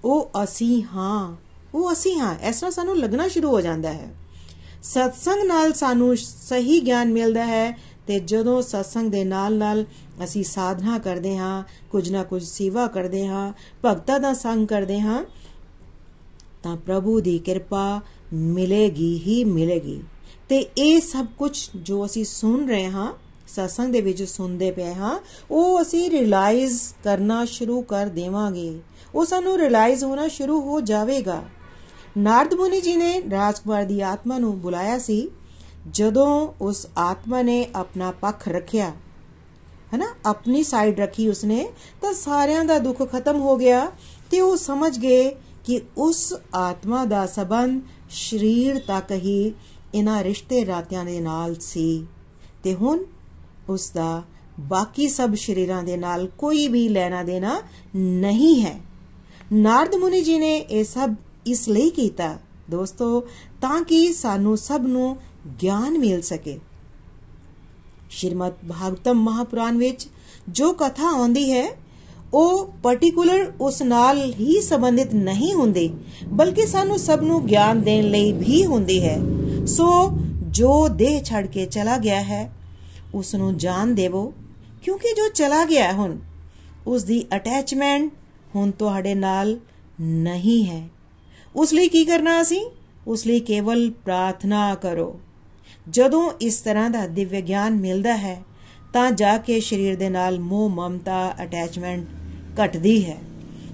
ਉਹ ਅਸੀਂ ਹਾਂ, ਉਹ ਅਸੀਂ ਹਾਂ। ਇਸ ਤਰ੍ਹਾਂ ਸਾਨੂੰ ਲੱਗਣਾ ਸ਼ੁਰੂ ਹੋ ਜਾਂਦਾ ਹੈ। ਸਤਸੰਗ ਨਾਲ ਸਾਨੂੰ ਸਹੀ ਗਿਆਨ ਮਿਲਦਾ ਹੈ ਤੇ ਜਦੋਂ ਸਤਸੰਗ ਦੇ ਨਾਲ ਨਾਲ ਅਸੀਂ ਸਾਧਨਾ ਕਰਦੇ ਹਾਂ, ਕੁਝ ਨਾ ਕੁਝ ਸੇਵਾ ਕਰਦੇ ਹਾਂ, ਭਗਤਾਂ ਦਾ ਸੰਗ ਕਰਦੇ ਹਾਂ, ਤਾਂ ਪ੍ਰਭੂ ਦੀ ਕਿਰਪਾ ਮਿਲੇਗੀ ਹੀ ਮਿਲੇਗੀ। ਤੇ ਇਹ ਸਭ ਕੁਝ ਜੋ ਅਸੀਂ ਸੁਣ ਰਹੇ ਹਾਂ, ਸਤਸੰਗ ਦੇ ਵਿੱਚ ਸੁਣਦੇ ਪਏ ਹਾਂ, ਉਹ ਅਸੀਂ ਰਿਅਲਾਈਜ਼ ਕਰਨਾ ਸ਼ੁਰੂ ਕਰ ਦੇਵਾਂਗੇ। ਉਹ ਸਾਨੂੰ ਰਿਅਲਾਈਜ਼ ਹੋਣਾ ਸ਼ੁਰੂ ਹੋ ਜਾਵੇਗਾ। ਨਾਰਦ ਮੁਨੀ ਜੀ ਨੇ ਰਾਜਕੁਮਾਰ ਦੀ ਆਤਮਾ ਨੂੰ ਬੁਲਾਇਆ ਸੀ। ਜਦੋਂ ਉਸ ਆਤਮਾ ਨੇ ਆਪਣਾ ਪੱਖ ਰੱਖਿਆ, ਹੈਨਾ, ਆਪਣੀ ਸਾਈਡ ਰੱਖੀ ਉਸਨੇ, ਤਾਂ ਸਾਰਿਆਂ ਦਾ ਦੁੱਖ ਖਤਮ ਹੋ ਗਿਆ ਤੇ ਉਹ ਸਮਝ ਗਏ ਕਿ ਉਸ ਆਤਮਾ ਦਾ ਸਬੰਧ ਸਰੀਰ ਤੱਕ ਹੀ ਇਹਨਾਂ ਰਿਸ਼ਤੇ ਰਾਤਿਆਂ ਦੇ ਨਾਲ ਸੀ ਤੇ ਹੁਣ ਉਸ ਦਾ ਬਾਕੀ ਸਭ ਸ਼ਰੀਰਾਂ ਦੇ ਨਾਲ ਕੋਈ ਵੀ ਲੈਣਾ ਦੇਣਾ ਨਹੀਂ ਹੈ। ਨਾਰਦ ਮੁਨੀ ਜੀ ਨੇ ਇਹ ਸਭ ਇਸ ਲਈ ਕੀਤਾ, ਦੋਸਤੋ, ਤਾਂ ਕਿ ਸਾਨੂੰ ਸਭ ਨੂੰ ਗਿਆਨ ਮਿਲ ਸਕੇ। ਸ਼੍ਰੀਮਦ ਭਾਗਵਤਮ ਮਹਾਪੁਰਾਣ ਵਿੱਚ ਜੋ ਕਥਾ ਆਉਂਦੀ ਹੈ, ਉਹ ਪਾਰਟਿਕੂਲਰ ਉਸ ਨਾਲ ਹੀ ਸੰਬੰਧਿਤ ਨਹੀਂ ਹੁੰਦੇ, ਬਲਕਿ ਸਾਨੂੰ ਸਭ ਨੂੰ ਗਿਆਨ ਦੇਣ ਲਈ ਵੀ ਹੁੰਦੀ ਹੈ। ਸੋ ਜੋ ਦੇਹ ਛੱਡ ਕੇ ਚਲਾ ਗਿਆ ਹੈ ਉਸ ਨੂੰ ਜਾਣ ਦੇਵੋ, ਕਿਉਂਕਿ ਜੋ ਚਲਾ ਗਿਆ ਹੁਣ ਉਸ ਦੀ ਅਟੈਚਮੈਂਟ ਹੁਣ ਤੁਹਾਡੇ ਨਾਲ ਨਹੀਂ ਹੈ। ਉਸ ਲਈ ਕੀ ਕਰਨਾ ਅਸੀਂ? ਉਸ ਲਈ ਕੇਵਲ ਪ੍ਰਾਰਥਨਾ ਕਰੋ। ਜਦੋਂ ਇਸ ਤਰ੍ਹਾਂ ਦਾ ਦਿਵਯ ਗਿਆਨ ਮਿਲਦਾ ਹੈ, ਤਾਂ ਜਾ ਕੇ ਸਰੀਰ ਦੇ ਨਾਲ ਮੋਹ, ਮਮਤਾ ਅਟੈਚਮੈਂਟ ਘਟਦੀ ਹੈ।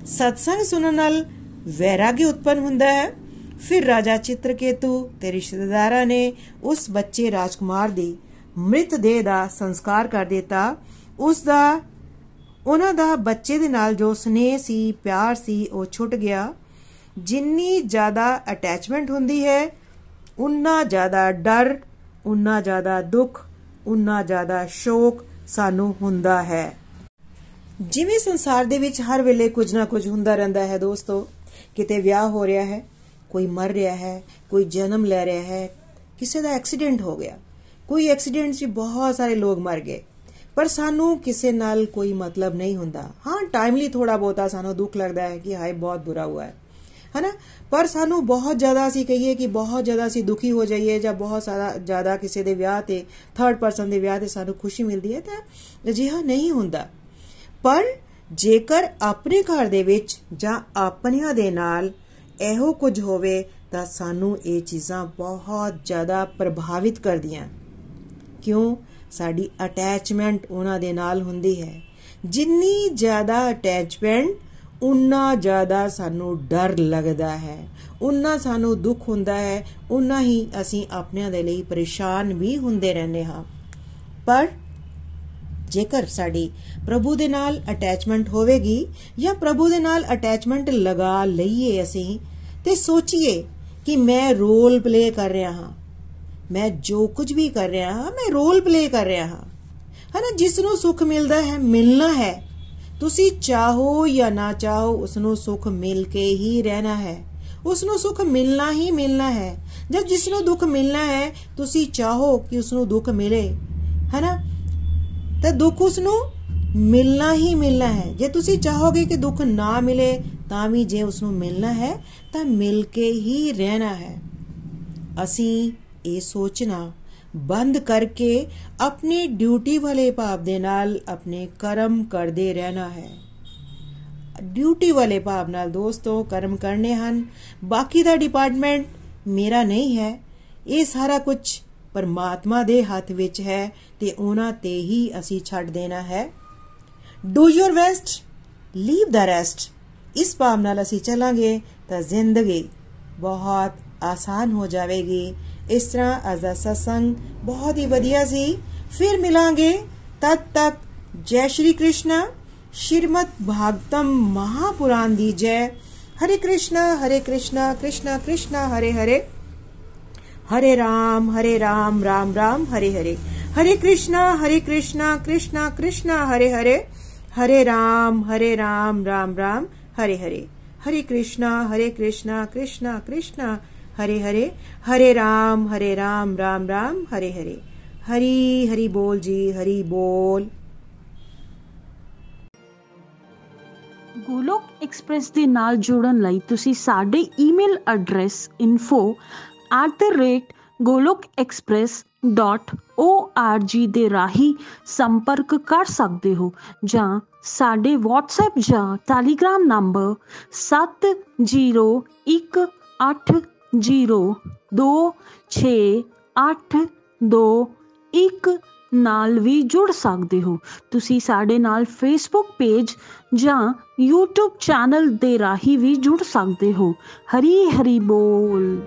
ਸਤਸੰਗ ਸੁਣਨ ਨਾਲ ਵੈਰਾਗੀ ਉਤਪਨ ਹੁੰਦਾ ਹੈ। ਫਿਰ ਰਾਜਾ ਚਿੱਤਰਕੇਤੂ ਤੇ ਰਿਸ਼ਤੇਦਾਰਾਂ ਨੇ ਉਸ ਬੱਚੇ ਰਾਜਕੁਮਾਰ ਦੀ ਮ੍ਰਿਤ ਦੇਹ ਦਾ ਸੰਸਕਾਰ ਕਰ ਦਿੱਤਾ। ਉਸ ਦਾ, ਉਹਨਾਂ ਦਾ ਬੱਚੇ ਦੇ ਨਾਲ ਜੋ ਸਨੇਹ ਸੀ, ਪਿਆਰ ਸੀ, ਉਹ ਛੁੱਟ ਗਿਆ। ਜਿੰਨੀ ਜ਼ਿਆਦਾ ਅਟੈਚਮੈਂਟ ਹੁੰਦੀ ਹੈ ਉਨਾ ਜ਼ਿਆਦਾ ਡਰ, ਉਨਾ ਜ਼ਿਆਦਾ ਦੁੱਖ, ਉਨਾ ਜ਼ਿਆਦਾ ਸ਼ੋਕ ਸਾਨੂੰ ਹੁੰਦਾ ਹੈ। ਜਿਵੇਂ ਸੰਸਾਰ ਦੇ ਵਿੱਚ ਹਰ ਵੇਲੇ ਕੁਝ ਨਾ ਕੁਝ ਹੁੰਦਾ ਰਹਿੰਦਾ ਹੈ ਦੋਸਤੋ, ਕਿਤੇ ਵਿਆਹ ਹੋ ਰਿਹਾ ਹੈ, ਕੋਈ ਮਰ ਰਿਹਾ ਹੈ, ਕੋਈ ਜਨਮ ਲੈ ਰਿਹਾ ਹੈ, ਕਿਸੇ ਦਾ ਐਕਸੀਡੈਂਟ ਹੋ ਗਿਆ, ਕੋਈ ਐਕਸੀਡੈਂਟ 'ਚ ਬਹੁਤ ਸਾਰੇ ਲੋਕ ਮਰ ਗਏ, ਪਰ ਸਾਨੂੰ ਕਿਸੇ ਨਾਲ ਕੋਈ ਮਤਲਬ ਨਹੀਂ ਹੁੰਦਾ। ਹਾਂ ਟਾਈਮਲੀ ਥੋੜਾ ਬਹੁਤਾ ਸਾਨੂੰ ਦੁੱਖ ਲੱਗਦਾ ਹੈ ਕਿ ਹਾਏ, ਬਹੁਤ ਬੁਰਾ ਹੁਆ ਹੈ ਹਨਾ? ਪਰ ਸਾਨੂੰ ਬਹੁਤ ਜ਼ਿਆਦਾ ਅਸੀਂ ਕਹੀਏ ਕਿ ਬਹੁਤ ਜ਼ਿਆਦਾ ਅਸੀਂ ਦੁਖੀ ਹੋ ਜਾਈਏ ਜਾਂ ਬਹੁਤ ਸਾਰਾ ਜ਼ਿਆਦਾ ਕਿਸੇ ਦੇ ਵਿਆਹ ਤੇ ਥਰਡ ਪਰਸਨ ਦੇ ਵਿਆਹ ਤੇ ਸਾਨੂੰ ਖੁਸ਼ੀ ਮਿਲਦੀ ਹੈ ਤਾਂ ਅਜਿਹਾ ਨਹੀਂ ਹੁੰਦਾ। ਪਰ ਜੇਕਰ ਆਪਣੇ ਘਰ ਦੇ ਵਿੱਚ ਜਾਂ ਆਪਣਿਆਂ ਦੇ ਨਾਲ ਇਹੋ ਕੁਝ ਹੋਵੇ ਤਾਂ ਸਾਨੂੰ ਇਹ ਚੀਜ਼ਾਂ ਬਹੁਤ ਜ਼ਿਆਦਾ ਪ੍ਰਭਾਵਿਤ ਕਰਦੀਆਂ। ਕਿਉਂ? ਸਾਡੀ ਅਟੈਚਮੈਂਟ ਉਹਨਾਂ ਦੇ ਨਾਲ ਹੁੰਦੀ ਹੈ। ਜਿੰਨੀ ਜ਼ਿਆਦਾ ਅਟੈਚਮੈਂਟ ਉਨਾ ਜ਼ਿਆਦਾ ਸਾਨੂੰ ਡਰ ਲੱਗਦਾ ਹੈ। ਉਨਾ ਸਾਨੂੰ ਦੁੱਖ ਹੁੰਦਾ ਹੈ। ਉਨਾ ਹੀ ਅਸੀਂ ਆਪਣਿਆਂ ਦੇ ਲਈ ਪਰੇਸ਼ਾਨ ਵੀ ਹੁੰਦੇ ਰਹਿੰਦੇ ਹਾਂ। ਪਰ ਜੇਕਰ ਸਾਡੀ ਪ੍ਰਭੂ ਦੇ ਨਾਲ ਅਟੈਚਮੈਂਟ ਹੋਵੇਗੀ ਜਾਂ ਪ੍ਰਭੂ ਦੇ ਨਾਲ ਅਟੈਚਮੈਂਟ ਲਗਾ ਲਈਏ ਅਸੀਂ, ਤੇ ਸੋਚੀਏ ਕਿ ਮੈਂ ਰੋਲ ਪਲੇ ਕਰ ਰਿਹਾ ਹਾਂ। ਮੈਂ ਜੋ ਕੁਝ ਵੀ ਕਰ ਰਿਹਾ ਹਾਂ, ਮੈਂ ਰੋਲ ਪਲੇ ਕਰ ਰਿਹਾ ਹਾਂ। ਹਨਾ, ਜਿਸ ਨੂੰ ਸੁੱਖ ਮਿਲਦਾ ਹੈ, ਮਿਲਣਾ ਹੈ। ਤੁਸੀਂ ਚਾਹੋ ਜਾਂ ਨਾ ਚਾਹੋ ਉਸ ਨੂੰ ਸੁੱਖ ਮਿਲ ਕੇ ਹੀ ਰਹਿਣਾ ਹੈ। ਉਸ ਨੂੰ ਸੁੱਖ ਮਿਲਣਾ ਹੀ ਮਿਲਣਾ ਹੈ। ਜਦ ਜਿਸ ਨੂੰ ਦੁੱਖ ਮਿਲਣਾ ਹੈ, ਤੁਸੀਂ ਚਾਹੋ ਕਿ ਉਸ ਨੂੰ ਦੁੱਖ ਮਿਲੇ। ਹੈਨਾ? ਤਾਂ ਦੁੱਖ ਉਸ ਨੂੰ ਮਿਲਣਾ ਹੀ ਮਿਲਣਾ ਹੈ। ਜੇ ਤੁਸੀਂ ਚਾਹੋਗੇ ਕਿ ਦੁੱਖ ਨਾ ਮਿਲੇ, ਤਾਂ ਵੀ ਜੇ ਉਸ ਨੂੰ ਮਿਲਣਾ ਹੈ, ਤਾਂ ਮਿਲ ਕੇ ਹੀ ਰਹਿਣਾ ਹੈ। ਅਸੀਂ ਇਹ ਸੋਚਣਾ ਬੰਦ ਕਰਕੇ ਆਪਣੀ ਡਿਊਟੀ ਵਾਲੇ ਭਾਵ ਦੇ ਨਾਲ ਆਪਣੇ ਕਰਮ ਕਰਦੇ ਰਹਿਣਾ ਹੈ। ਡਿਊਟੀ ਵਾਲੇ ਭਾਵ ਨਾਲ ਦੋਸਤੋ, ਕਰਮ ਕਰਨੇ ਹਨ। ਬਾਕੀ ਦਾ ਡਿਪਾਰਟਮੈਂਟ ਮੇਰਾ ਨਹੀਂ ਹੈ। ਇਹ ਸਾਰਾ ਕੁਝ ਪਰਮਾਤਮਾ ਦੇ ਹੱਥ ਵਿੱਚ ਹੈ ਤੇ ਉਹਨਾਂ ਤੇ ਹੀ ਅਸੀਂ ਛੱਡ ਦੇਣਾ ਹੈ। Do your best leave the rest ਇਸ ਭਾਵ ਨਾਲ ਅਸੀਂ ਚੱਲਾਂਗੇ ਤਾਂ ਜ਼ਿੰਦਗੀ ਬਹੁਤ ਆਸਾਨ ਹੋ ਜਾਵੇਗੀ। ਇਸ ਤਰ੍ਹਾਂ ਅੱਜ ਦਾ ਸਤਸੰਗ ਬਹੁਤ ਹੀ ਵਧੀਆ ਸੀ ਫਿਰ ਮਿਲਾਂਗੇ ਤਦ ਤੱਕ ਜੈ ਸ਼੍ਰੀ ਕ੍ਰਿਸ਼ਨ ਸ਼੍ਰੀਮਦ ਭਾਗਵਤਮ ਮਹਾਪੁਰਾਣ ਦੀ ਜੈ हरे कृष्णा हरे कृष्णा कृष्णा कृष्णा हरे हरे हरे राम हरे राम राम राम हरे हरे हरे कृष्णा हरे कृष्णा कृष्णा कृष्णा हरे हरे हरे राम हरे राम राम राम हरे हरे हरे कृष्णा हरे कृष्णा कृष्णा कृष्णा ਹਰੇ ਹਰੇ ਹਰੇ ਰਾਮ ਹਰੇ ਰਾਮ ਰਾਮ ਰਾਮ, ਹਰੇ ਹਰੇ। ਹਰੀ ਹਰੀ ਬੋਲ ਜੀ, ਹਰੀ ਬੋਲ। ਗੋਲੋਕ ਐਕਸਪ੍ਰੈਸ ਦੇ ਨਾਲ ਜੁੜਨ ਲਈ ਤੁਸੀਂ ਸਾਡੇ ਈਮੇਲ ਐਡਰੈਸ info@golokexpress.org ਦੇ ਰਾਹੀਂ ਸੰਪਰਕ ਕਰ ਸਕਦੇ ਹੋ ਜਾਂ ਸਾਡੇ WhatsApp ਜਾਂ Telegram ਨੰਬਰ 7018 ਜੀਰੋ, ਦੋ, ਛੇ, ਅੱਠ, ਦੋ, ਇੱਕ ਨਾਲ ਵੀ ਜੁੜ ਸਕਦੇ ਹੋ। ਤੁਸੀਂ ਸਾਡੇ ਨਾਲ ਫੇਸਬੁੱਕ ਪੇਜ ਜਾਂ YouTube ਚੈਨਲ ਦੇ ਰਾਹੀਂ ਵੀ ਜੁੜ ਸਕਦੇ ਹੋ। ਹਰੀ ਹਰੀ ਬੋਲ।